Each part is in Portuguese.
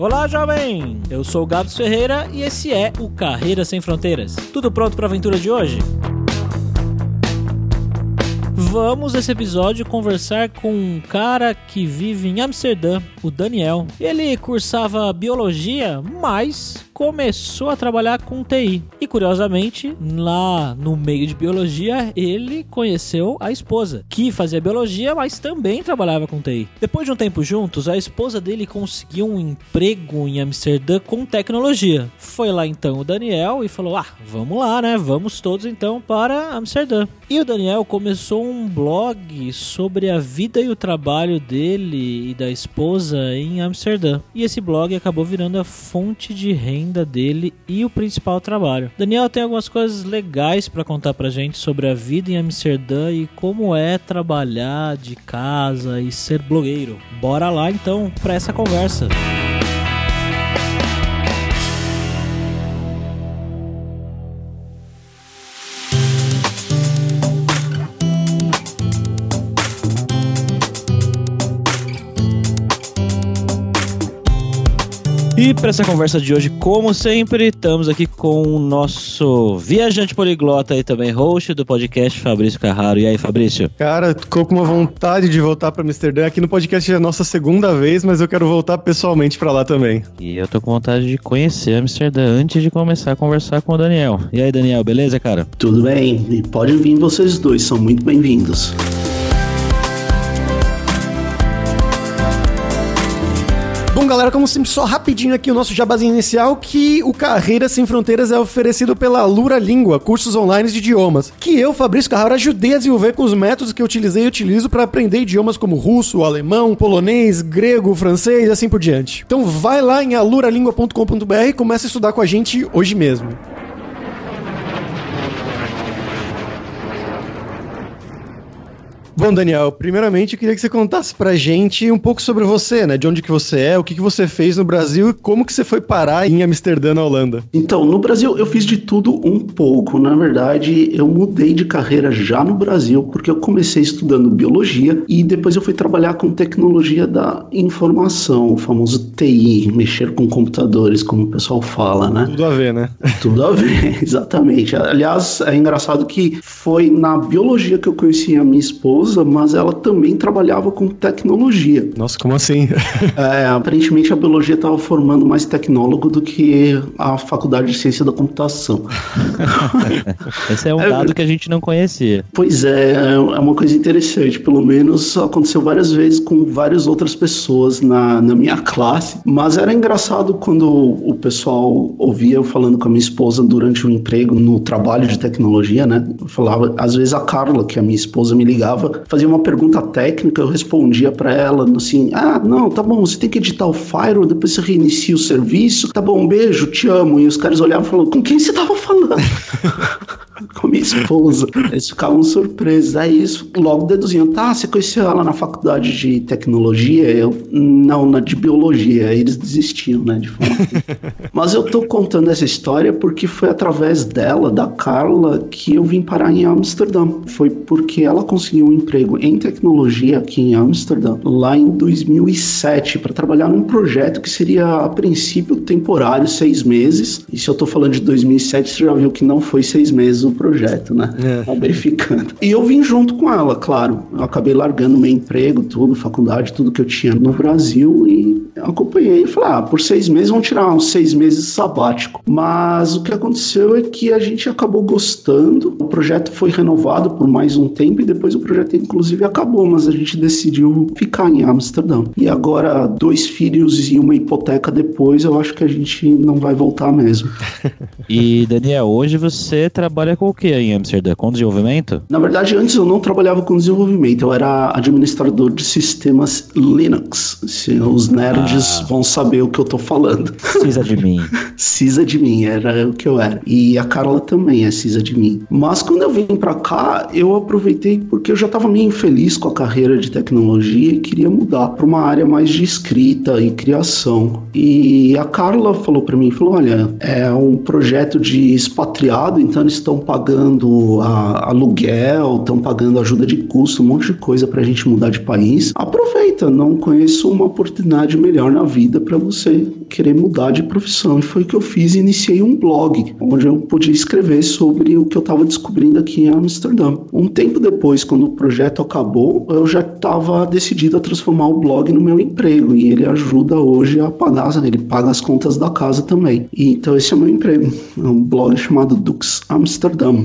Olá, jovem! Eu sou o Gabs Ferreira e esse é o Carreira Sem Fronteiras. Tudo pronto para a aventura de hoje? Vamos nesse episódio conversar com um cara que vive em Amsterdã, o Daniel. Ele cursava biologia, mas começou a trabalhar com TI. E curiosamente, lá no meio de biologia, ele conheceu a esposa, que fazia biologia, mas também trabalhava com TI. Depois de um tempo juntos, a esposa dele conseguiu um emprego em Amsterdã com tecnologia. Foi lá então o Daniel e falou: "Ah, vamos lá, né? Vamos todos então para Amsterdã". E o Daniel começou um blog sobre a vida e o trabalho dele e da esposa em Amsterdã. E esse blog acabou virando a fonte de renda dele e o principal trabalho. Daniel tem algumas coisas legais para contar pra gente sobre a vida em Amsterdã e como é trabalhar de casa e ser blogueiro. Bora lá então para essa conversa. E para essa conversa de hoje, como sempre, estamos aqui com o nosso viajante poliglota e também host do podcast, Fabrício Carraro. E aí, Fabrício? Cara, tô com uma vontade de voltar para Amsterdã. Aqui no podcast é a nossa segunda vez, mas eu quero voltar pessoalmente para lá também. E eu tô com vontade de conhecer Amsterdã antes de começar a conversar com o Daniel. E aí, Daniel, beleza, cara? Tudo bem. E podem vir vocês dois, são muito bem-vindos. Galera, como sempre, só rapidinho aqui o nosso jabazinho inicial, que o Carreira Sem Fronteiras é oferecido pela Lura Língua, cursos online de idiomas, que eu, Fabrício Carrara, ajudei a desenvolver com os métodos que eu utilizei e utilizo para aprender idiomas como russo, alemão, polonês, grego, francês e assim por diante. Então vai lá em aluralingua.com.br e começa a estudar com a gente hoje mesmo. Bom, Daniel, primeiramente eu queria que você contasse pra gente um pouco sobre você, né? De onde que você é, o que, que você fez no Brasil e como que você foi parar em Amsterdã, na Holanda. Então, no Brasil eu fiz de tudo um pouco. Na verdade, eu mudei de carreira já no Brasil, porque eu comecei estudando biologia e depois eu fui trabalhar com tecnologia da informação, o famoso TI, mexer com computadores, como o pessoal fala, né? Tudo a ver, né? Tudo a ver, exatamente. Aliás, é engraçado que foi na biologia que eu conheci a minha esposa esposa, mas ela também trabalhava com tecnologia. Nossa, como assim? é, aparentemente a biologia estava formando mais tecnólogo do que a faculdade de ciência da computação. Esse é um é, dado que a gente não conhecia. Pois é, é uma coisa interessante. Pelo menos aconteceu várias vezes com várias outras pessoas na, na minha classe. Mas era engraçado quando o pessoal ouvia eu falando com a minha esposa durante o um emprego no trabalho de tecnologia, né? Eu falava, às vezes a Carla, que é a minha esposa, me ligava fazia uma pergunta técnica, eu respondia para ela assim: ah, não, tá bom, você tem que editar o Firewall, depois você reinicia o serviço, tá bom, um beijo, te amo. E os caras olhavam e falavam: com quem você tava falando? com minha esposa. Eles ficavam surpresos. Aí isso logo deduziam, tá, você conheceu ela na faculdade de tecnologia? Eu, não, na de biologia. Aí eles desistiam, né, de falar. Mas eu tô contando essa história porque foi através dela, da Carla, que eu vim parar em Amsterdã. Foi porque ela conseguiu um emprego em tecnologia aqui em Amsterdã, lá em 2007, para trabalhar num projeto que seria, a princípio, temporário, seis meses. E se eu tô falando de 2007, você já viu que não foi seis meses o projeto, né? É. Tá verificando. E eu vim junto com ela, claro. Eu acabei largando meu emprego, tudo, faculdade, tudo que eu tinha no Brasil e acompanhei e falei, ah, por seis meses vão tirar uns seis meses sabático. Mas o que aconteceu é que a gente acabou gostando. O projeto foi renovado por mais um tempo e depois o projeto inclusive acabou, mas a gente decidiu ficar em Amsterdã. E agora, dois filhos e uma hipoteca depois, eu acho que a gente não vai voltar mesmo. e Daniel, hoje você trabalha com o que em Amsterdã? Com desenvolvimento? Na verdade, antes eu não trabalhava com desenvolvimento, eu era administrador de sistemas Linux. Se os nerds ah. vão saber o que eu tô falando. Cisa de mim. Cisa de mim, era o que eu era. E a Carla também é Cisa de mim. Mas quando eu vim para cá, eu aproveitei porque eu já estava meio infeliz com a carreira de tecnologia e queria mudar para uma área mais de escrita e criação. E a Carla falou para mim, falou, olha, é um projeto de expatriado, então eles estão pagando a, aluguel, estão pagando ajuda de custo, um monte de coisa para a gente mudar de país. Aproveita, não conheço uma oportunidade melhor na vida para você querer mudar de profissão. E foi o que eu fiz e iniciei um blog, onde eu podia escrever sobre o que eu estava descobrindo aqui em Amsterdã. Um tempo depois, quando o projeto acabou, eu já estava decidido a transformar o blog no meu emprego e ele ajuda hoje a pagar, ele paga as contas da casa também. E, então esse é o meu emprego, é um blog chamado Dux Amsterdam.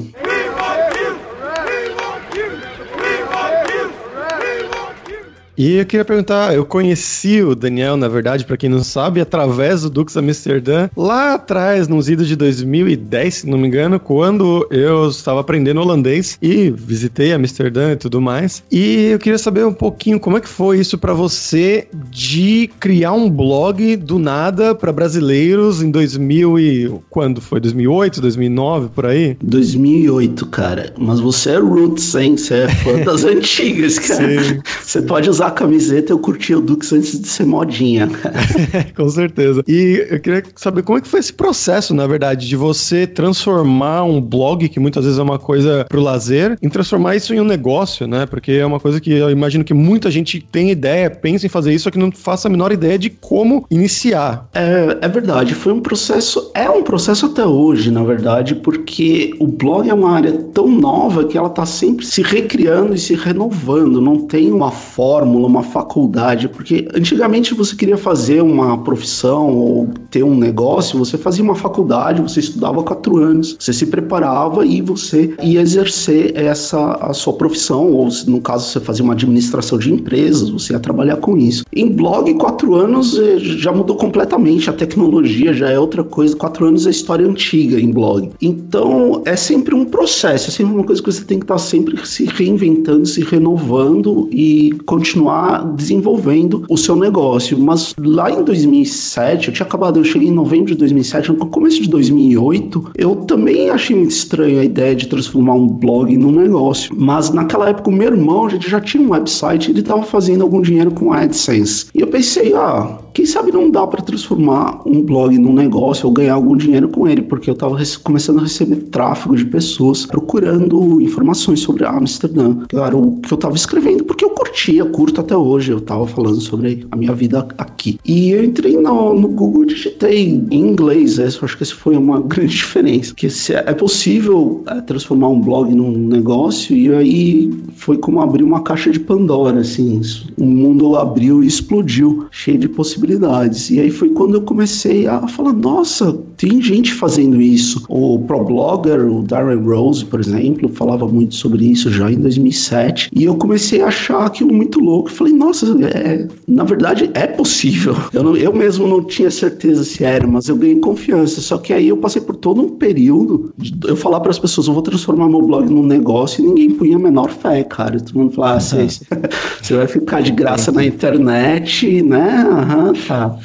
E eu queria perguntar, eu conheci o Daniel, na verdade, para quem não sabe, através do Dux Amsterdã, lá atrás, nos idos de 2010, se não me engano, quando eu estava aprendendo holandês e visitei Amsterdã e tudo mais. E eu queria saber um pouquinho como é que foi isso para você de criar um blog do nada para brasileiros em 2000 e quando foi? 2008, 2009 por aí? 2008, cara. Mas você é roots, hein? Você é fã das antigas, cara. Sim. Você pode usar usar a camiseta, eu curti o Dux antes de ser modinha. Com certeza. E eu queria saber como é que foi esse processo, na verdade, de você transformar um blog, que muitas vezes é uma coisa pro lazer, em transformar isso em um negócio, né? Porque é uma coisa que eu imagino que muita gente tem ideia, pensa em fazer isso, só que não faça a menor ideia de como iniciar. É, é verdade, foi um processo, é um processo até hoje, na verdade, porque o blog é uma área tão nova que ela tá sempre se recriando e se renovando, não tem uma forma fórmula, uma faculdade, porque antigamente você queria fazer uma profissão ou ter um negócio, você fazia uma faculdade, você estudava quatro anos, você se preparava e você ia exercer essa a sua profissão, ou no caso você fazia uma administração de empresas, você ia trabalhar com isso. Em blog, quatro anos eh, já mudou completamente, a tecnologia já é outra coisa, quatro anos é história antiga em blog. Então é sempre um processo, é sempre uma coisa que você tem que estar sempre se reinventando, se renovando e continuar continuar desenvolvendo o seu negócio. Mas lá em 2007, eu tinha acabado, eu cheguei em novembro de 2007, no começo de 2008, eu também achei muito estranha a ideia de transformar um blog num negócio. Mas naquela época, o meu irmão, a gente já tinha um website, ele estava fazendo algum dinheiro com AdSense. E eu pensei, ah, quem sabe não dá para transformar um blog num negócio ou ganhar algum dinheiro com ele, porque eu estava começando a receber tráfego de pessoas procurando informações sobre Amsterdã, que era o que eu estava escrevendo, porque eu curtia, curto até hoje, eu estava falando sobre a minha vida aqui. E eu entrei no, no Google e digitei em inglês, essa, acho que essa foi uma grande diferença, que é possível é, transformar um blog num negócio, e aí foi como abrir uma caixa de Pandora, assim, o mundo abriu e explodiu, cheio de possibilidades. E aí foi quando eu comecei a falar: nossa, tem gente fazendo isso. O ProBlogger, o Darren Rose, por exemplo, falava muito sobre isso já em 2007. E eu comecei a achar aquilo muito louco. Falei: nossa, é, na verdade é possível. Eu, não, eu mesmo não tinha certeza se era, mas eu ganhei confiança. Só que aí eu passei por todo um período de eu falar para as pessoas: eu vou transformar meu blog num negócio e ninguém punha a menor fé, cara. Todo mundo falava: ah, você, você vai ficar de graça na internet, né? Aham, tá.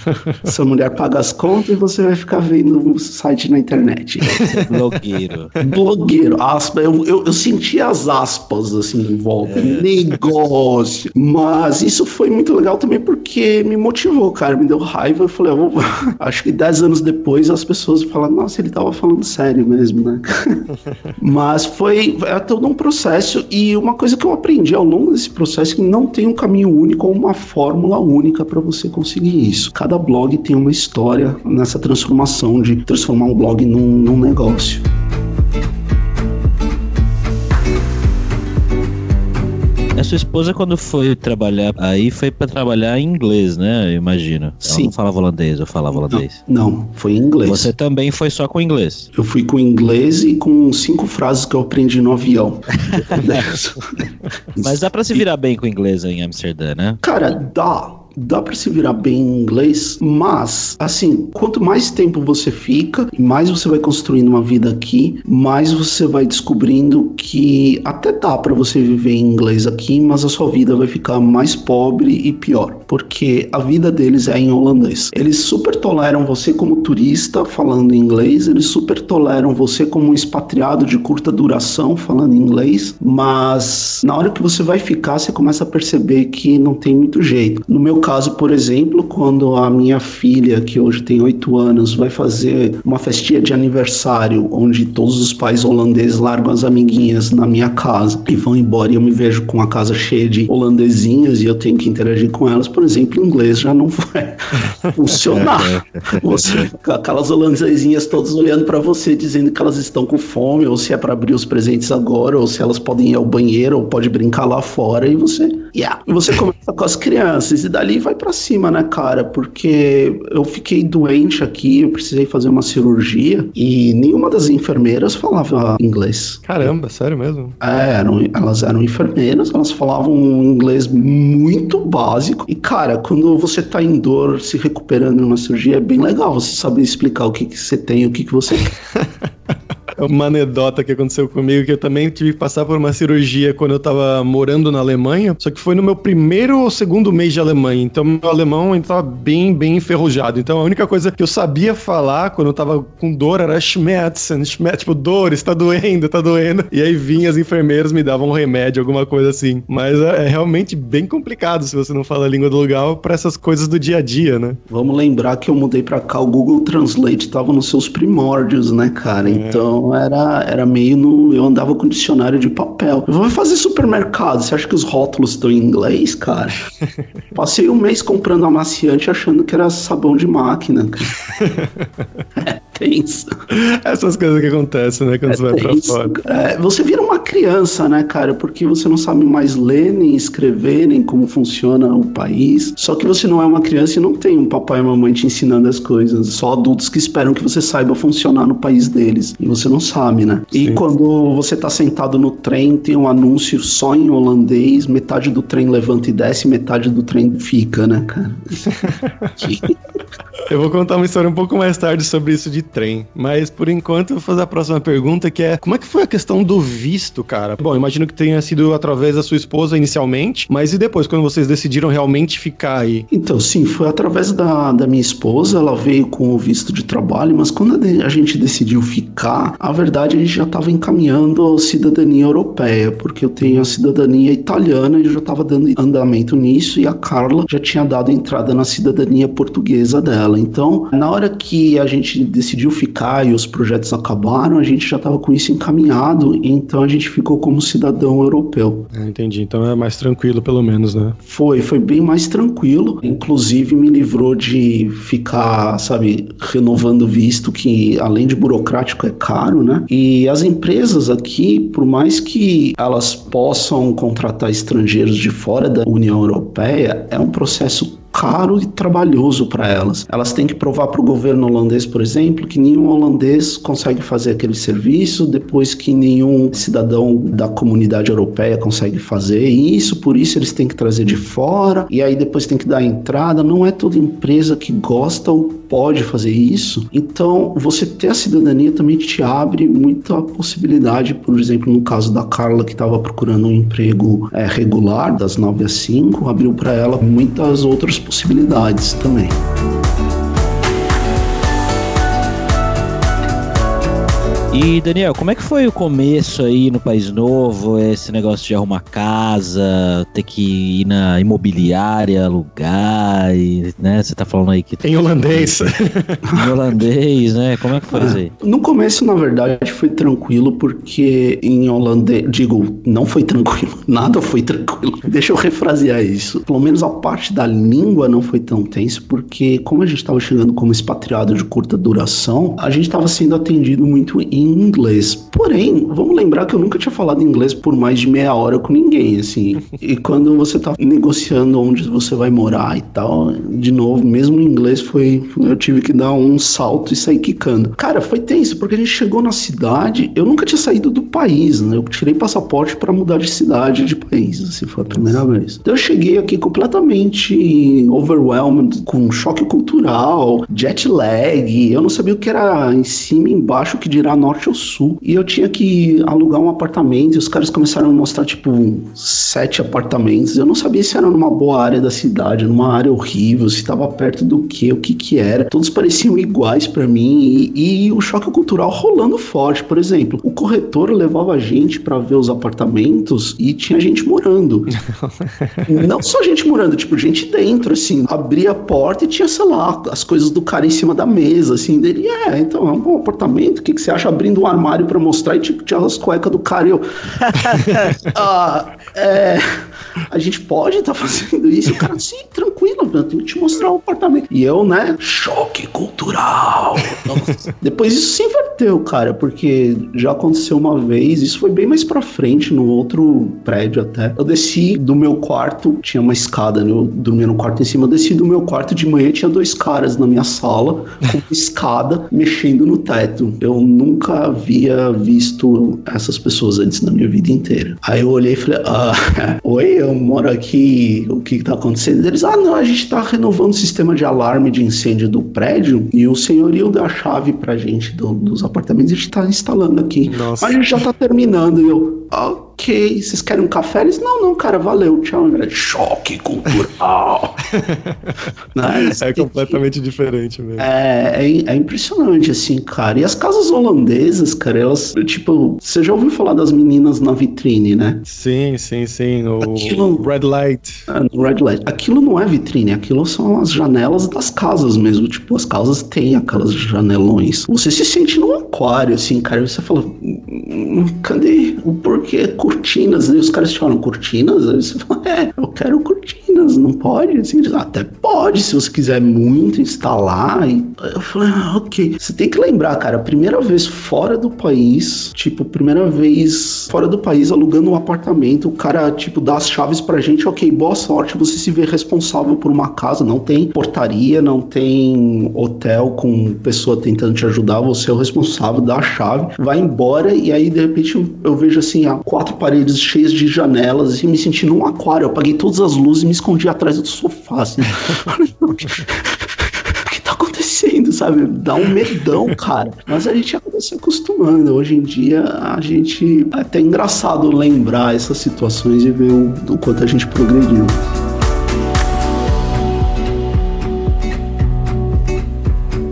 Sua mulher paga as contas e você vai ficar vendo um site na internet. Blogueiro. Blogueiro. Aspa, eu, eu, eu senti as aspas assim em volta. É. Negócio. Mas isso foi muito legal também porque me motivou, cara. Me deu raiva. Eu falei, eu vou... acho que dez anos depois as pessoas falaram, nossa, ele tava falando sério mesmo, né? Mas foi é todo um processo e uma coisa que eu aprendi ao longo desse processo é que não tem um caminho único ou uma fórmula única para você conseguir isso. Cada blog tem uma história nessa transformação de transformar um blog num, num negócio. A sua esposa, quando foi trabalhar aí, foi para trabalhar em inglês, né? Eu imagino. Ela Sim. não falava holandês, eu falava holandês. Não, não, foi em inglês. Você também foi só com inglês? Eu fui com inglês e com cinco frases que eu aprendi no avião. Mas dá para se virar bem com inglês em Amsterdã, né? Cara, dá dá para se virar bem em inglês, mas assim, quanto mais tempo você fica, mais você vai construindo uma vida aqui, mais você vai descobrindo que até dá para você viver em inglês aqui, mas a sua vida vai ficar mais pobre e pior, porque a vida deles é em holandês. Eles super toleram você como turista falando inglês, eles super toleram você como um expatriado de curta duração falando inglês, mas na hora que você vai ficar, você começa a perceber que não tem muito jeito. No meu caso, por exemplo, quando a minha filha, que hoje tem 8 anos, vai fazer uma festinha de aniversário, onde todos os pais holandeses largam as amiguinhas na minha casa e vão embora e eu me vejo com a casa cheia de holandesinhas e eu tenho que interagir com elas, por exemplo, inglês já não vai funcionar. Você, aquelas holandesinhas todas olhando para você, dizendo que elas estão com fome, ou se é para abrir os presentes agora, ou se elas podem ir ao banheiro, ou pode brincar lá fora, e você, yeah. E você começa com as crianças, e dali vai para cima, né, cara? Porque eu fiquei doente aqui, eu precisei fazer uma cirurgia, e nenhuma das enfermeiras falava inglês. Caramba, sério mesmo? É, eram, elas eram enfermeiras, elas falavam inglês muito básico, e cara, quando você tá em dor, se recuperando numa cirurgia, é bem legal você saber explicar o que, que você tem e o que, que você quer. uma anedota que aconteceu comigo, que eu também tive que passar por uma cirurgia quando eu tava morando na Alemanha, só que foi no meu primeiro ou segundo mês de Alemanha, então meu alemão ainda tava bem, bem enferrujado, então a única coisa que eu sabia falar quando eu tava com dor era Schmerzen, Schmerzen tipo, dor, está doendo, tá doendo, e aí vinham as enfermeiras, me davam um remédio, alguma coisa assim, mas é, é realmente bem complicado se você não fala a língua do lugar para essas coisas do dia a dia, né? Vamos lembrar que eu mudei para cá, o Google Translate tava nos seus primórdios, né, cara, é. Então era, era meio no. Eu andava com dicionário de papel. Eu vou fazer supermercado. Você acha que os rótulos estão em inglês, cara? Passei um mês comprando amaciante achando que era sabão de máquina. é tenso. Essas coisas que acontecem, né? Quando é você vai pra fora. É, você vira uma criança, né, cara? Porque você não sabe mais ler, nem escrever, nem como funciona o país. Só que você não é uma criança e não tem um papai e mamãe te ensinando as coisas. Só adultos que esperam que você saiba funcionar no país deles. E você não sabe, né? Sim. E quando você tá sentado no trem, tem um anúncio só em holandês, metade do trem levanta e desce, metade do trem fica, né, cara? Eu vou contar uma história um pouco mais tarde sobre isso de trem, mas por enquanto eu vou fazer a próxima pergunta, que é como é que foi a questão do visto, cara? Bom, imagino que tenha sido através da sua esposa inicialmente, mas e depois, quando vocês decidiram realmente ficar aí? Então, sim, foi através da, da minha esposa, ela veio com o visto de trabalho, mas quando a gente decidiu ficar, a verdade a gente já estava encaminhando a cidadania europeia, porque eu tenho a cidadania italiana e eu já estava dando andamento nisso e a Carla já tinha dado entrada na cidadania portuguesa dela. Então, na hora que a gente decidiu ficar e os projetos acabaram, a gente já estava com isso encaminhado, então a gente ficou como cidadão europeu. Ah, entendi. Então é mais tranquilo, pelo menos, né? Foi, foi bem mais tranquilo. Inclusive me livrou de ficar, sabe, renovando visto, que além de burocrático é caro, né? E as empresas aqui, por mais que elas possam contratar estrangeiros de fora da União Europeia, é um processo caro e trabalhoso para elas. Elas têm que provar para o governo holandês, por exemplo, que nenhum holandês consegue fazer aquele serviço, depois que nenhum cidadão da comunidade europeia consegue fazer isso, por isso eles têm que trazer de fora, e aí depois tem que dar entrada. Não é toda empresa que gosta ou pode fazer isso. Então, você ter a cidadania também te abre muita possibilidade, por exemplo, no caso da Carla, que estava procurando um emprego é, regular, das 9 às 5, abriu para ela muitas outras possibilidades também. E Daniel, como é que foi o começo aí no País Novo? Esse negócio de arrumar casa, ter que ir na imobiliária, alugar, e, né? Você tá falando aí que. Em holandês. em holandês, né? Como é que foi isso aí? No começo, na verdade, foi tranquilo, porque em holandês. Digo, não foi tranquilo. Nada foi tranquilo. Deixa eu refrasear isso. Pelo menos a parte da língua não foi tão tenso, porque como a gente tava chegando como expatriado de curta duração, a gente tava sendo atendido muito em em inglês. Porém, vamos lembrar que eu nunca tinha falado inglês por mais de meia hora com ninguém, assim. E quando você tá negociando onde você vai morar e tal, de novo, mesmo em inglês foi. Eu tive que dar um salto e sair quicando. Cara, foi tenso, porque a gente chegou na cidade, eu nunca tinha saído do país, né? Eu tirei passaporte para mudar de cidade, de país, assim, foi a primeira vez. Então eu cheguei aqui completamente overwhelmed, com choque cultural, jet lag, eu não sabia o que era em cima e embaixo, o que dirá norte ao sul. E eu tinha que alugar um apartamento e os caras começaram a mostrar, tipo, sete apartamentos. Eu não sabia se era numa boa área da cidade, numa área horrível, se estava perto do que, o que que era. Todos pareciam iguais para mim e, e, o choque cultural rolando forte. Por exemplo, o corretor levava a gente para ver os apartamentos e tinha gente morando. não só gente morando, tipo, gente dentro, assim. Abria a porta e tinha, sei lá, as coisas do cara em cima da mesa, assim. Dele, é, então, é um bom apartamento. O que, que você acha abrindo um armário para mostrar e tipo, tinha as cuecas do cara e eu. ah, é a gente pode estar tá fazendo isso. O cara, sim, tranquilo, eu tenho que te mostrar o apartamento. E eu, né, choque cultural. Depois isso se inverteu, cara, porque já aconteceu uma vez, isso foi bem mais pra frente, no outro prédio até. Eu desci do meu quarto, tinha uma escada, né? eu dormia no quarto em cima, eu desci do meu quarto de manhã, tinha dois caras na minha sala, com escada, mexendo no teto. Eu nunca havia visto essas pessoas antes na minha vida inteira. Aí eu olhei e falei, ah, oi, eu moro aqui, o que está acontecendo? Eles, ah, não, a gente está renovando o sistema de alarme de incêndio do prédio e o senhorio deu a chave pra gente do, dos apartamentos e a gente está instalando aqui. Nossa. Mas a gente já está terminando. E eu, ok, vocês querem um café? Eles, não, não, cara, valeu, tchau. Choque cultural. Mas, é completamente diferente mesmo. É, é, é, impressionante, assim, cara. E as casas holandesas, cara, elas, tipo, você já ouviu falar das meninas na vitrine, né? Sim, sim, sim. O aquilo, Red Light. É, no Red Light. Aquilo não é vitrine, aquilo são as janelas das casas mesmo. Tipo, as casas têm aquelas janelões. Você se sente num aquário, assim, cara. Você fala, hum, cadê o porquê? cortinas, e os caras te falam, cortinas? Aí você fala, é, eu quero cortinas, não pode? Assim, até pode, se você quiser muito instalar. E eu falei, ah, ok. Você tem que lembrar, cara, primeira vez fora do país, tipo, primeira vez fora do país alugando um apartamento, o cara, tipo, dá as chaves pra gente, ok, boa sorte, você se vê responsável por uma casa, não tem portaria, não tem hotel com pessoa tentando te ajudar, você é o responsável, dá a chave, vai embora e aí de repente eu, eu vejo assim, quatro paredes cheias de janelas e me senti num aquário. Eu apaguei todas as luzes e me escondi atrás do sofá. Assim. o que tá acontecendo, sabe? Dá um medão, cara. Mas a gente acaba se acostumando. Hoje em dia, a gente. É até engraçado lembrar essas situações e ver o, o quanto a gente progrediu.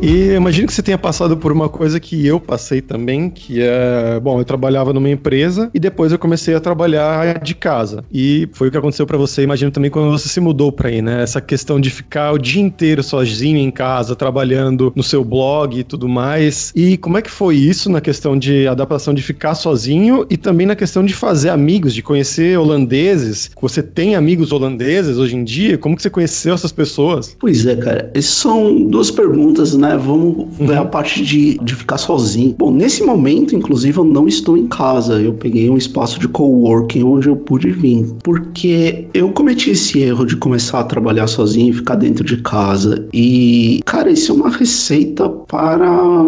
E imagino que você tenha passado por uma coisa que eu passei também, que é, bom, eu trabalhava numa empresa e depois eu comecei a trabalhar de casa. E foi o que aconteceu para você, imagino também quando você se mudou para aí, né? Essa questão de ficar o dia inteiro sozinho em casa, trabalhando no seu blog e tudo mais. E como é que foi isso na questão de adaptação de ficar sozinho e também na questão de fazer amigos, de conhecer holandeses? Você tem amigos holandeses hoje em dia? Como que você conheceu essas pessoas? Pois é, cara. Essas são duas perguntas, né? Né? Vamos ver a parte de, de ficar sozinho. Bom, nesse momento, inclusive, eu não estou em casa. Eu peguei um espaço de coworking onde eu pude vir. Porque eu cometi esse erro de começar a trabalhar sozinho e ficar dentro de casa. E, cara, isso é uma receita para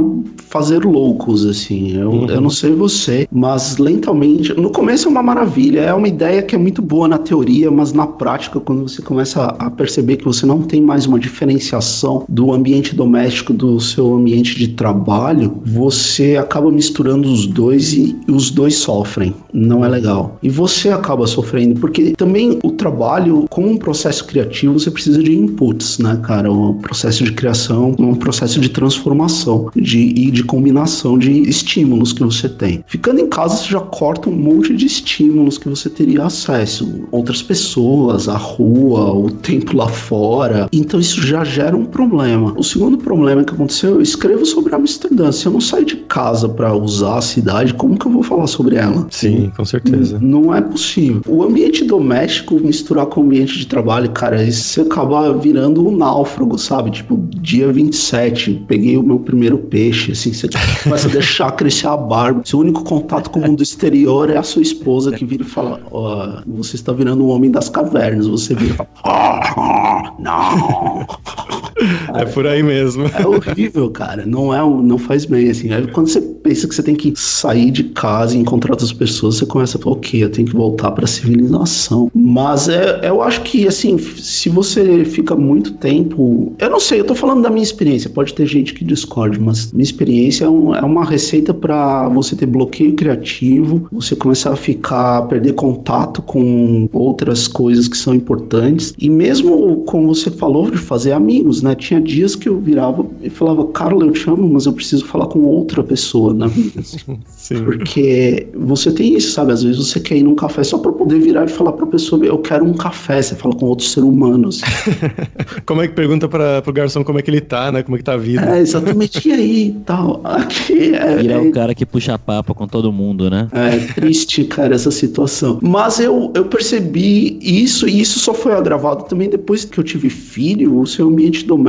fazer loucos, assim. Eu, uhum. eu não sei você, mas lentamente. No começo é uma maravilha. É uma ideia que é muito boa na teoria, mas na prática, quando você começa a perceber que você não tem mais uma diferenciação do ambiente doméstico do seu ambiente de trabalho, você acaba misturando os dois e os dois sofrem. Não é legal. E você acaba sofrendo, porque também o trabalho, como um processo criativo, você precisa de inputs, né, cara? Um processo de criação, um processo de transformação de, e de combinação de estímulos que você tem. Ficando em casa, você já corta um monte de estímulos que você teria acesso. Outras pessoas, a rua, o tempo lá fora. Então isso já gera um problema. O segundo problema que aconteceu, eu escrevo sobre Amsterdã. Se eu não sair de casa para usar a cidade, como que eu vou falar sobre ela? Sim, com certeza. Não, não é possível. O ambiente doméstico misturar com o ambiente de trabalho, cara, isso você acaba virando um náufrago, sabe? Tipo, dia 27, peguei o meu primeiro peixe, assim, você começa a deixar crescer a barba. Seu único contato com o mundo exterior é a sua esposa que vira e fala: Ó, oh, você está virando um homem das cavernas. Você vira e fala: Ah, não. É por aí mesmo. É horrível, cara. Não é, não faz bem, assim. Quando você pensa que você tem que sair de casa e encontrar outras pessoas, você começa a falar, ok, eu tenho que voltar pra civilização. Mas é, eu acho que, assim, se você fica muito tempo. Eu não sei, eu tô falando da minha experiência. Pode ter gente que discorde, mas minha experiência é, um, é uma receita para você ter bloqueio criativo, você começar a ficar, perder contato com outras coisas que são importantes. E mesmo como você falou de fazer amigos, né? Tinha dias que eu virava e falava, Carla, eu te amo, mas eu preciso falar com outra pessoa na vida. Sim. Porque você tem isso, sabe? Às vezes você quer ir num café só para poder virar e falar pra pessoa, eu quero um café. Você fala com outro ser humano. Assim. como é que pergunta para pro garçom como é que ele tá, né? Como é que tá a vida? É, exatamente. E aí, tal. Aqui é. E é o cara que puxa papo com todo mundo, né? É triste, cara, essa situação. Mas eu, eu percebi isso, e isso só foi agravado também depois que eu tive filho. O seu ambiente doméstico,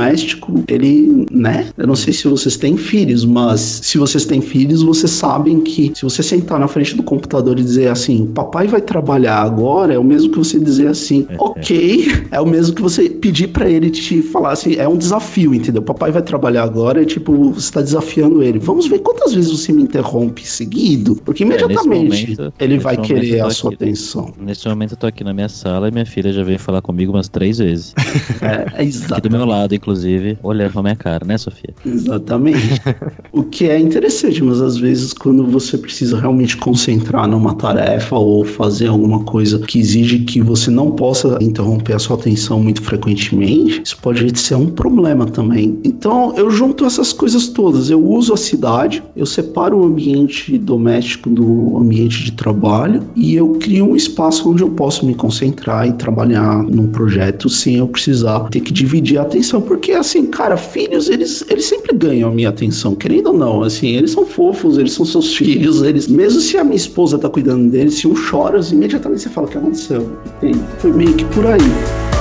ele, né? Eu não sei se vocês têm filhos, mas se vocês têm filhos, vocês sabem que se você sentar na frente do computador e dizer assim, papai vai trabalhar agora, é o mesmo que você dizer assim, é, ok, é. é o mesmo que você pedir para ele te falar assim, é um desafio, entendeu? Papai vai trabalhar agora, é tipo, você tá desafiando ele. Vamos ver quantas vezes você me interrompe seguido, porque é, imediatamente é, momento, ele vai querer a sua aqui, atenção. Nesse momento eu tô aqui na minha sala e minha filha já veio falar comigo umas três vezes. é, é exato. Aqui do meu lado, inclusive, olhando pra minha cara, né, Sofia? Exatamente. o que é interessante, mas às vezes quando você precisa realmente concentrar numa tarefa ou fazer alguma coisa que exige que você não possa interromper a sua atenção muito frequentemente, isso pode ser um problema também. Então eu junto essas coisas todas. Eu uso a cidade, eu separo o ambiente doméstico do ambiente de trabalho e eu crio um espaço onde eu posso me concentrar e trabalhar num projeto sem eu precisar ter que dividir a atenção. Porque assim, cara, filhos, eles, eles sempre ganham a minha atenção, querendo ou não. Assim, eles são fofos, eles são seus filhos, eles. Mesmo se a minha esposa tá cuidando deles, se um chora, imediatamente você fala o que aconteceu. Entende? Foi meio que por aí.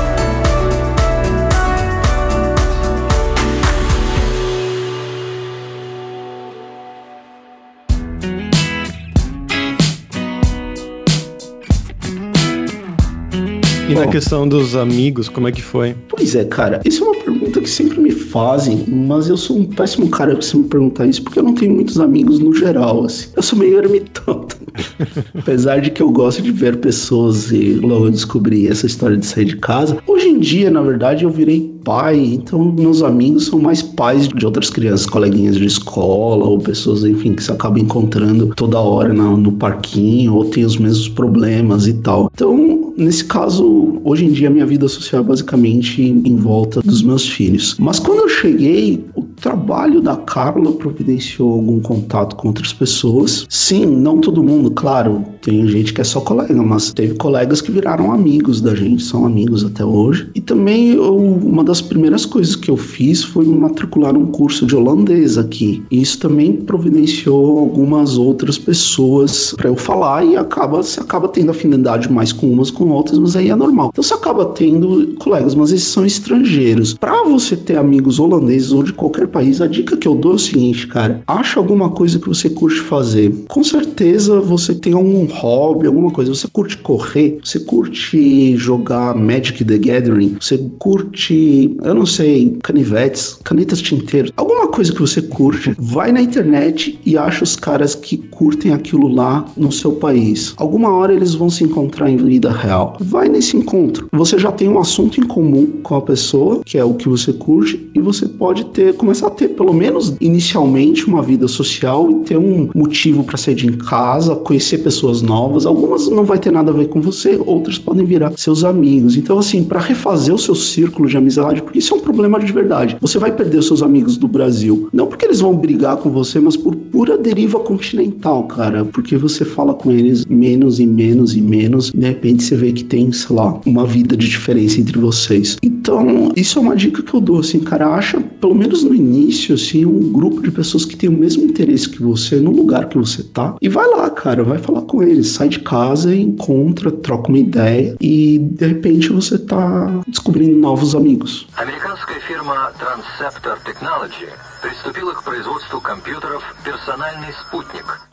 Na questão dos amigos, como é que foi? Pois é, cara, isso é uma pergunta que sempre me fazem, mas eu sou um péssimo cara pra você me perguntar isso, porque eu não tenho muitos amigos no geral, assim. Eu sou meio ermitão Apesar de que eu gosto de ver pessoas e logo eu descobri essa história de sair de casa. Hoje em dia, na verdade, eu virei pai, então meus amigos são mais pais de outras crianças, coleguinhas de escola ou pessoas, enfim, que se acabam encontrando toda hora no, no parquinho ou tem os mesmos problemas e tal. Então, nesse caso, hoje em dia minha vida social é basicamente em volta dos meus filhos. Mas quando eu cheguei, o trabalho da Carla providenciou algum contato com outras pessoas. Sim, não todo mundo, claro, tem gente que é só colega, mas teve colegas que viraram amigos da gente, são amigos até hoje. E também eu, uma das primeiras coisas que eu fiz foi matricular um curso de holandês aqui. Isso também providenciou algumas outras pessoas para eu falar e acaba você acaba tendo afinidade mais com umas com outras, mas aí é normal. Então você acaba tendo colegas, mas esses são estrangeiros. Para você ter amigos holandeses ou de qualquer país, a dica que eu dou é o seguinte, cara: acha alguma coisa que você curte fazer. Com certeza você tem algum hobby, alguma coisa. Você curte correr, você curte jogar Magic the Gathering, você curte, eu não sei, canivetes, canetas tinteiras, alguma coisa que você curte. Vai na internet e acha os caras que curtem aquilo lá no seu país. Alguma hora eles vão se encontrar em vida real. Vai nesse encontro. Você já tem um assunto em comum com a pessoa, que é o que você curte, e você pode ter começar a ter pelo menos inicialmente uma vida social e ter um motivo para sair de casa, conhecer pessoas novas. Algumas não vai ter nada a ver com você, outras podem virar seus amigos. Então assim, para refazer o seu círculo de amizade, porque isso é um problema de verdade. Você vai perder os seus amigos do Brasil, não porque eles vão brigar com você, mas por pura deriva continental, cara, porque você fala com eles menos e menos e menos, de repente você vê que tem, sei lá, uma vida de diferença entre vocês. Então, isso é uma dica que eu dou assim, cara, acha pelo menos no início assim um grupo de pessoas que tem o mesmo interesse que você no lugar que você tá. E vai lá, cara, vai falar com eles, sai de casa, encontra, troca uma ideia. E de repente você tá descobrindo novos amigos. Американская фирма Transceptor Technology приступила к производству компьютеров персональных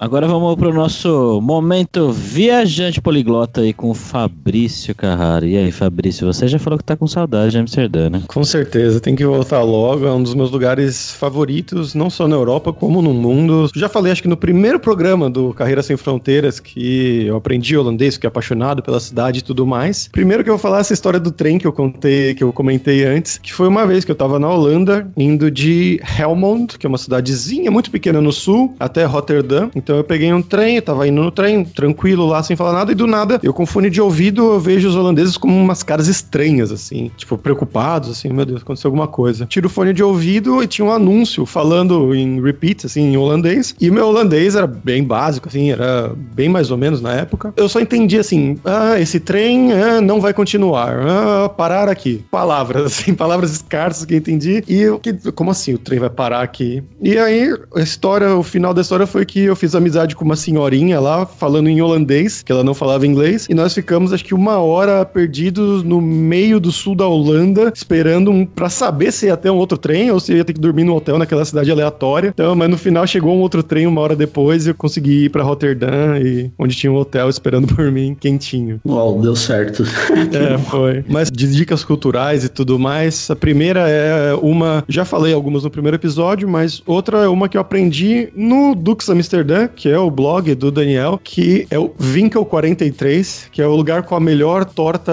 Agora vamos pro nosso momento viajante poliglota aí com o Fabrício Carrara. E aí, Fabrício, você já falou que tá com saudade de Amsterdã, né? Com certeza, tem que voltar logo. É um dos meus lugares favoritos, não só na Europa, como no mundo. Já falei, acho que no primeiro programa do Carreira Sem Fronteiras, que eu aprendi holandês, fiquei apaixonado pela cidade e tudo mais. Primeiro que eu vou falar essa história do trem que eu contei, que eu comentei antes, que foi uma vez que eu tava na Holanda, indo de Helmond, que é uma cidadezinha muito pequena no sul, até Rotterdam. Então eu peguei um trem, eu tava indo no trem, tranquilo lá, sem falar nada, e do nada, eu com fone de ouvido, eu vejo os holandeses com umas caras estranhas, assim, tipo, preocupados, assim, meu Deus, aconteceu alguma coisa. Tiro o fone de ouvido e tinha um anúncio falando em repeat, assim, em holandês, e meu holandês era bem básico, assim, era bem mais ou menos na época. Eu só entendi assim, ah, esse trem ah, não vai continuar, ah, parar aqui. Palavras, assim, palavras escassas que eu entendi, e eu, que, como assim o trem vai parar aqui? E aí, a história, o final da história foi que eu fiz amizade com uma senhorinha lá, falando em holandês, que ela não falava inglês, e nós ficamos, acho que uma hora perdidos no meio do sul da Holanda, esperando um, pra saber se ia ter um outro trem ou se ia ter que dormir no hotel naquela cidade aleatória. Então, mas no final chegou um outro trem uma hora depois e eu consegui ir pra Rotterdam, e, onde tinha um hotel esperando por mim, quentinho. Uau, deu certo. é, foi. Mas de dicas culturais e tudo mais, a primeira é uma, já falei algumas no primeiro episódio, mas outra é uma que eu aprendi no Dux Amsterdã, que é o blog do Daniel, que é o Winkel 43, que é o lugar com a melhor torta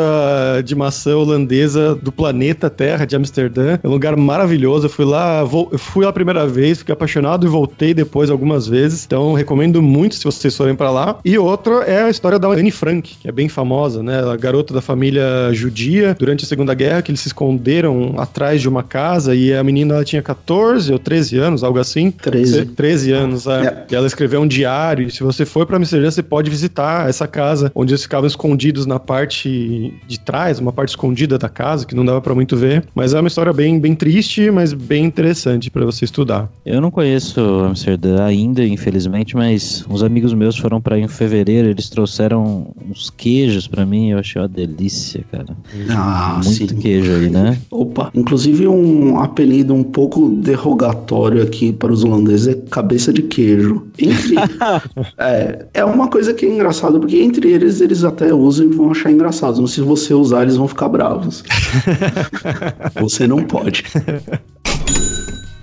de maçã holandesa do planeta Terra de Amsterdã. É um lugar maravilhoso. Eu fui lá, vou, eu fui lá a primeira vez, fiquei apaixonado e voltei depois algumas vezes. Então recomendo muito se vocês forem para lá. E outra é a história da Anne Frank, que é bem famosa, né? A garota da família judia durante a Segunda Guerra, que eles se esconderam atrás de uma casa e a menina ela tinha 14 ou 13 anos, algo assim. 13. 13 anos, é. É. E ela escreveu um diário. E se você for pra Amsterdã, você pode visitar essa casa, onde eles ficavam escondidos na parte de trás, uma parte escondida da casa, que não dava pra muito ver. Mas é uma história bem, bem triste, mas bem interessante pra você estudar. Eu não conheço Amsterdã ainda, infelizmente, mas uns amigos meus foram pra aí em fevereiro, eles trouxeram uns queijos pra mim, eu achei uma delícia, cara. Ah, Muito sim. queijo aí, né? Opa, inclusive um apelido um pouco derrogatório aqui para os holandeses é cabeça de queijo. Entre, é, é uma coisa que é engraçada, porque entre eles eles até usam e vão achar engraçado. Mas se você usar, eles vão ficar bravos. você não pode.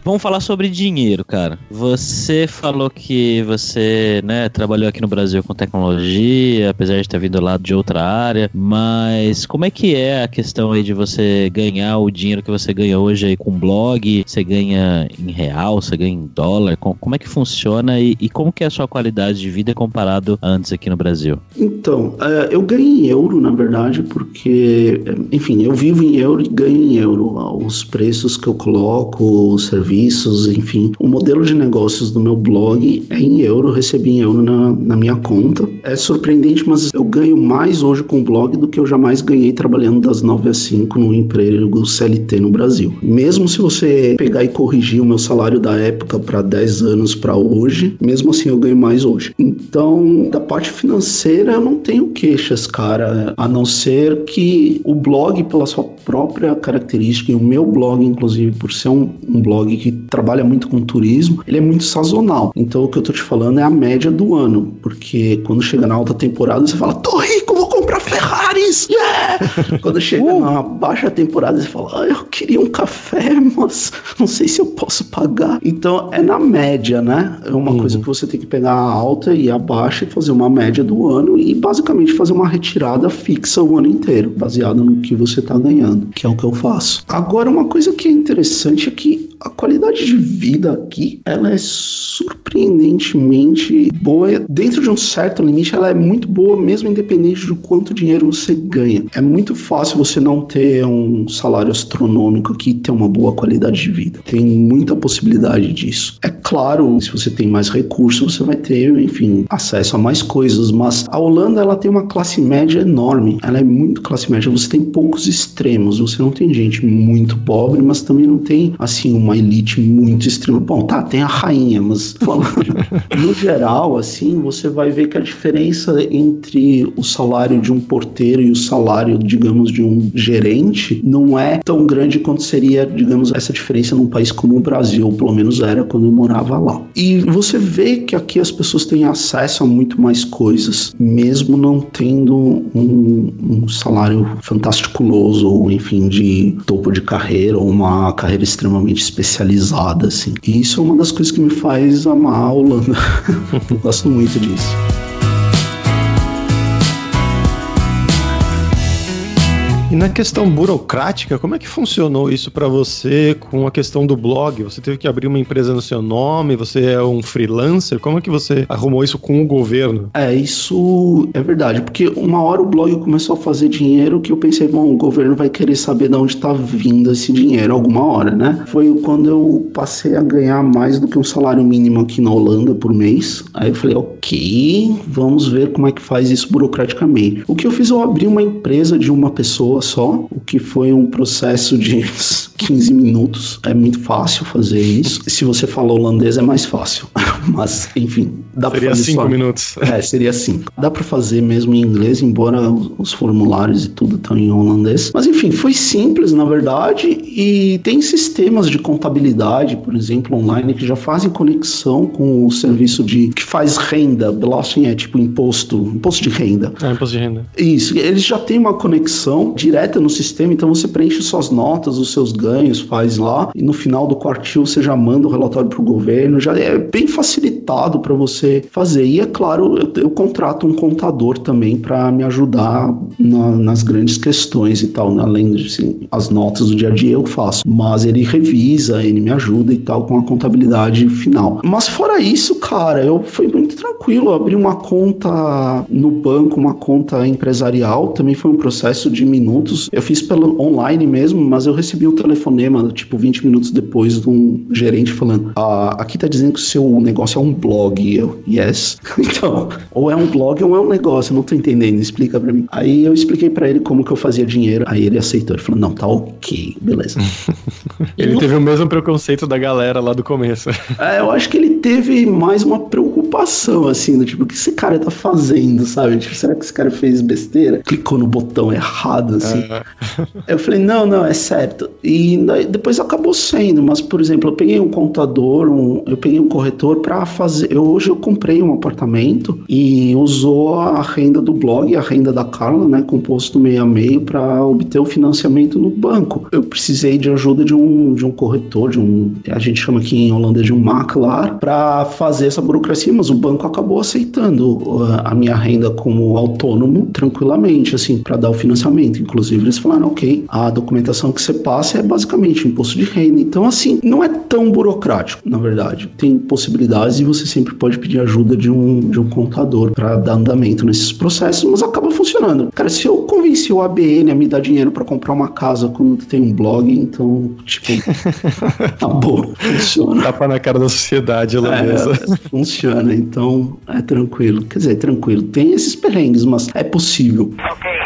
Vamos falar sobre dinheiro, cara. Você falou que você, né, trabalhou aqui no Brasil com tecnologia, apesar de ter vindo lá de outra área, mas como é que é a questão aí de você ganhar o dinheiro que você ganha hoje aí com blog? Você ganha em real, você ganha em dólar? Com- Como é que funciona e, e como que é a sua qualidade de vida comparado antes aqui no Brasil? Então, é, eu ganho em euro, na verdade, porque, é, enfim, eu vivo em euro e ganho em euro. Os preços que eu coloco, os serviços, enfim, o modelo de negócios do meu blog é em euro, eu recebi em euro na, na minha conta. É surpreendente, mas eu ganho mais hoje com o blog do que eu jamais ganhei trabalhando das 9 às 5 no emprego CLT no Brasil. Mesmo se você pegar e corrigir o meu salário da época para 10 anos para hoje, mesmo assim eu ganho mais hoje. Então, da parte financeira, eu não tenho queixas, cara, a não ser que o blog, pela sua própria característica, e o meu blog, inclusive, por ser um, um blog que trabalha muito com turismo, ele é muito sazonal. Então, o que eu tô te falando é a média do ano, porque quando chega na alta temporada, você fala, tô rico, vou comprar Ferraris! Yeah! Quando chega na baixa temporada, você fala, ah, eu queria um café, mas não sei se eu posso pagar. Então, é na média, né? É uma coisa que você tem que pegar a alta e a baixa e fazer uma média do ano e basicamente fazer uma retirada fixa o ano inteiro, baseado no que você tá ganhando, que é o que eu faço. Agora, uma coisa que é interessante é que a qualidade de vida aqui, ela é surpreendentemente boa. Dentro de um certo limite, ela é muito boa, mesmo independente do quanto dinheiro você ganha. É muito fácil você não ter um salário astronômico aqui e ter uma boa qualidade de vida. Tem muita possibilidade disso. É claro, se você tem mais recursos, você vai ter, enfim, acesso a mais coisas, mas a Holanda, ela tem uma classe média enorme. Ela é muito classe média. Você tem poucos extremos. Você não tem gente muito pobre, mas também não tem, assim, uma uma elite muito extrema. Bom, tá, tem a rainha, mas no geral, assim, você vai ver que a diferença entre o salário de um porteiro e o salário, digamos, de um gerente não é tão grande quanto seria, digamos, essa diferença num país como o Brasil, pelo menos era quando eu morava lá. E você vê que aqui as pessoas têm acesso a muito mais coisas, mesmo não tendo um, um salário fantasticuloso, ou enfim, de topo de carreira, ou uma carreira extremamente especializada, assim. E isso é uma das coisas que me faz amar a Holanda. Gosto muito disso. E na questão burocrática, como é que funcionou isso para você com a questão do blog? Você teve que abrir uma empresa no seu nome? Você é um freelancer? Como é que você arrumou isso com o governo? É, isso é verdade, porque uma hora o blog começou a fazer dinheiro que eu pensei, bom, o governo vai querer saber de onde tá vindo esse dinheiro alguma hora, né? Foi quando eu passei a ganhar mais do que um salário mínimo aqui na Holanda por mês. Aí eu falei, ok, vamos ver como é que faz isso burocraticamente. O que eu fiz, eu abri uma empresa de uma pessoa só, o que foi um processo de 15 minutos. É muito fácil fazer isso. Se você fala holandês é mais fácil. Mas, enfim, dá para fazer. Seria 5 minutos. É, seria 5. Dá para fazer mesmo em inglês, embora os formulários e tudo estão em holandês. Mas, enfim, foi simples, na verdade, e tem sistemas de contabilidade, por exemplo, online, que já fazem conexão com o serviço de que faz renda. Belasting é tipo imposto, imposto de renda. É, imposto de renda. Isso, eles já têm uma conexão direta no sistema, então você preenche suas notas, os seus ganhos, faz lá, e no final do quartil você já manda o relatório para o governo, já é bem facilitado para você fazer. E é claro, eu, eu contrato um contador também para me ajudar na, nas grandes questões e tal, né? além de assim, as notas do dia a dia eu faço, mas ele revisa, ele me ajuda e tal com a contabilidade final. Mas fora isso, cara, eu fui muito tranquilo, abri uma conta no banco, uma conta empresarial, também foi um processo de minutos. Eu fiz pelo online mesmo, mas eu recebi um telefonema, tipo, 20 minutos depois de um gerente falando: ah, aqui tá dizendo que o seu negócio é um blog. E eu, yes. então, ou é um blog ou é um negócio, eu não tô entendendo, explica pra mim. Aí eu expliquei para ele como que eu fazia dinheiro, aí ele aceitou. Ele falou: não, tá ok, beleza. ele teve o mesmo preconceito da galera lá do começo. é, eu acho que ele teve mais uma preocupação, assim, do tipo, o que esse cara tá fazendo, sabe? Tipo, será que esse cara fez besteira? Clicou no botão errado, assim. Eu falei, não, não, é certo. E depois acabou sendo, mas, por exemplo, eu peguei um contador, um, eu peguei um corretor para fazer. Eu, hoje eu comprei um apartamento e usou a renda do blog, a renda da Carla, né, composto meio a meio, para obter o financiamento no banco. Eu precisei de ajuda de um, de um corretor, de um. A gente chama aqui em Holanda de um maklar, para fazer essa burocracia, mas o banco acabou aceitando uh, a minha renda como autônomo tranquilamente, assim, para dar o financiamento. Inclusive, eles falaram, ok, a documentação que você passa é basicamente imposto de renda. Então, assim, não é tão burocrático, na verdade. Tem possibilidades e você sempre pode pedir ajuda de um, de um contador para dar andamento nesses processos, mas acaba funcionando. Cara, se eu convenci o ABN a me dar dinheiro para comprar uma casa quando tem um blog, então, tipo, tá bom, funciona. Tapa na cara da sociedade É, funciona, então é tranquilo. Quer dizer, é tranquilo. Tem esses perrengues, mas é possível. Ok.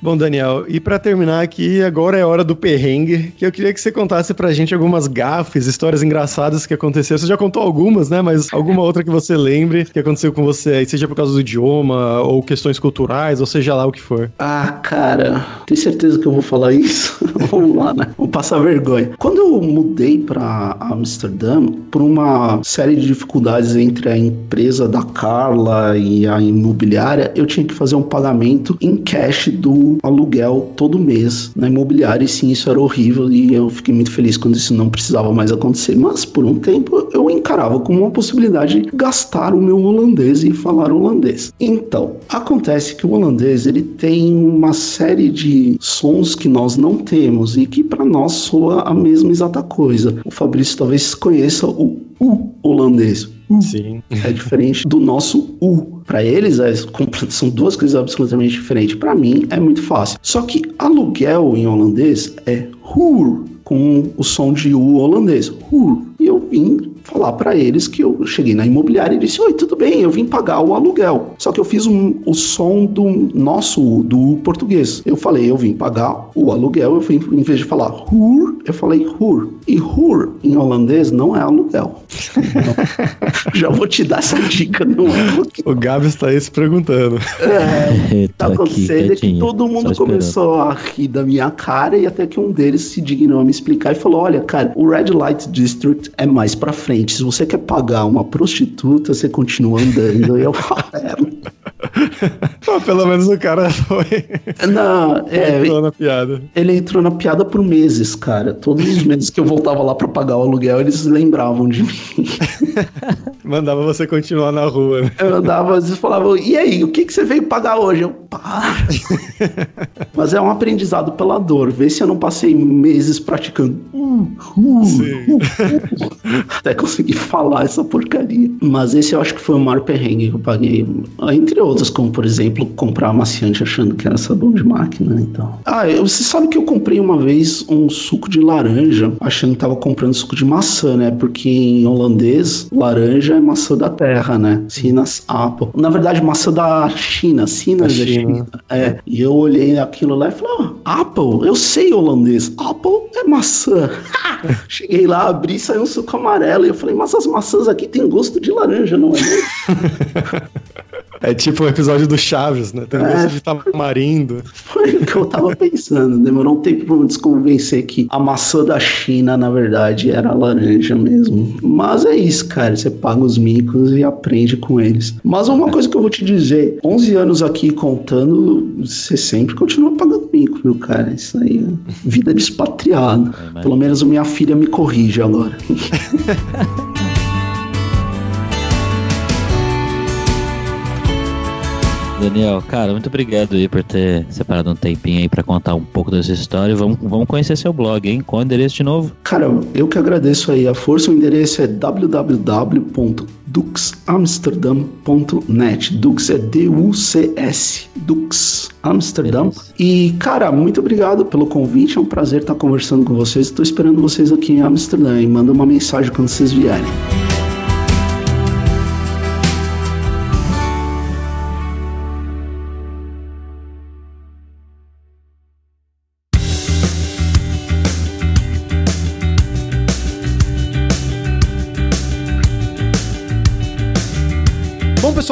Bom, Daniel, e para terminar aqui, agora é hora do perrengue, que eu queria que você contasse pra gente algumas gafes, histórias engraçadas que aconteceram. Você já contou algumas, né? Mas alguma outra que você lembre que aconteceu com você seja por causa do idioma, ou questões culturais, ou seja lá o que for. Ah, cara, tenho certeza que eu vou falar isso. Vamos lá, né? Vou passar vergonha. Quando eu mudei para Amsterdã, por uma série de dificuldades entre a empresa da Carla e a imobiliária, eu tinha que fazer um pagamento em cash do aluguel todo mês na imobiliária e sim, isso era horrível e eu fiquei muito feliz quando isso não precisava mais acontecer. Mas por um tempo eu encarava como uma possibilidade de gastar o meu holandês e falar holandês. Então, acontece que o holandês ele tem uma série de sons que nós não temos e que para nós soa a mesma exata coisa. O Fabrício talvez conheça o U holandês. Sim. É diferente do nosso U. Para eles é, são duas coisas absolutamente diferentes. Para mim é muito fácil. Só que aluguel em holandês é huur, com o som de U holandês. Huur. E eu vim falar para eles que eu cheguei na imobiliária e disse: Oi, tudo bem, eu vim pagar o aluguel. Só que eu fiz um, o som do nosso, do português. Eu falei: Eu vim pagar o aluguel. Eu fui, em vez de falar hur, eu falei hur. E hur em holandês não é aluguel. Já vou te dar essa dica, não é aluguel. O Gabs está aí se perguntando. É, tá acontecendo é que todo mundo começou a rir da minha cara e até que um deles se dignou a me explicar e falou: Olha, cara, o Red Light District é mais pra frente. Se você quer pagar uma prostituta, você continua andando. e eu falo, Pô, pelo menos o cara foi. Não, é. Entrou na piada. Ele entrou na piada por meses, cara. Todos os meses que eu voltava lá pra pagar o aluguel, eles lembravam de mim. Mandava você continuar na rua, né? Eu andava, às vezes falavam, e aí, o que, que você veio pagar hoje? Eu, pá. Mas é um aprendizado pela dor. Vê se eu não passei meses praticando. Uh, uh, uh, até conseguir falar essa porcaria. Mas esse eu acho que foi o maior perrengue que eu paguei. Entre outras, como por exemplo, comprar amaciante achando que era sabão de máquina. Então. Ah, você sabe que eu comprei uma vez um suco de laranja, achando que tava comprando suco de maçã, né? Porque em holandês, laranja é maçã da terra, né? Sinas apple. Na verdade, maçã da China, Sinas da, da China. China. É. E eu olhei aquilo lá e falei, oh, apple, eu sei holandês. Apple é maçã. Cheguei lá, abri saiu um suco amarelo. E eu falei, mas as maçãs aqui tem gosto de laranja, não é? É tipo o um episódio do Chaves, né? Tem gosto é, de tamarindo. Foi o que eu tava pensando. Demorou um tempo pra me desconvencer que a maçã da China, na verdade, era laranja mesmo. Mas é isso, cara. Você paga os micos e aprende com eles. Mas uma coisa que eu vou te dizer: 11 anos aqui contando, você sempre continua pagando mico, viu, cara? Isso aí é vida de expatriado. É, Pelo menos minha filha me corrige agora. Daniel, cara, muito obrigado aí por ter separado um tempinho aí para contar um pouco dessa história. Vamos, vamos conhecer seu blog, hein? Qual o endereço de novo? Cara, eu que agradeço aí a força. O endereço é www.duxamsterdam.net. Dux é D-U-C-S. Dux Amsterdam. E, cara, muito obrigado pelo convite. É um prazer estar conversando com vocês. Estou esperando vocês aqui em Amsterdã. E manda uma mensagem quando vocês vierem.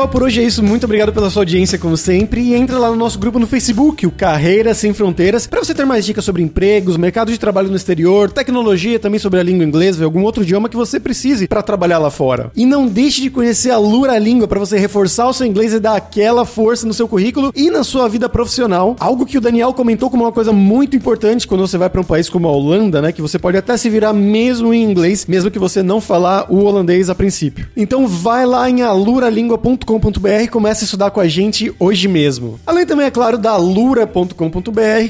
Pessoal, por hoje é isso. Muito obrigado pela sua audiência, como sempre. E entra lá no nosso grupo no Facebook, o Carreiras Sem Fronteiras, para você ter mais dicas sobre empregos, mercado de trabalho no exterior, tecnologia, também sobre a língua inglesa, algum outro idioma que você precise para trabalhar lá fora. E não deixe de conhecer a Lura Língua para você reforçar o seu inglês e dar aquela força no seu currículo e na sua vida profissional. Algo que o Daniel comentou como uma coisa muito importante quando você vai para um país como a Holanda, né? Que você pode até se virar mesmo em inglês, mesmo que você não falar o holandês a princípio. Então vai lá em aluralingua.com e comece a estudar com a gente hoje mesmo. Além também, é claro, da lura.com.br,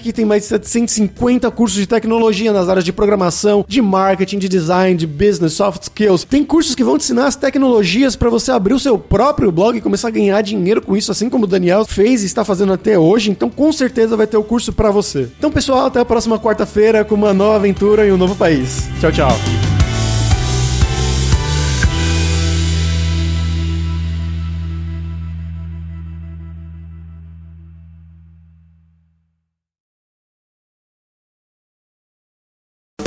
que tem mais de 750 cursos de tecnologia nas áreas de programação, de marketing, de design, de business, soft skills. Tem cursos que vão te ensinar as tecnologias para você abrir o seu próprio blog e começar a ganhar dinheiro com isso, assim como o Daniel fez e está fazendo até hoje. Então, com certeza vai ter o curso para você. Então, pessoal, até a próxima quarta-feira com uma nova aventura em um novo país. Tchau, tchau.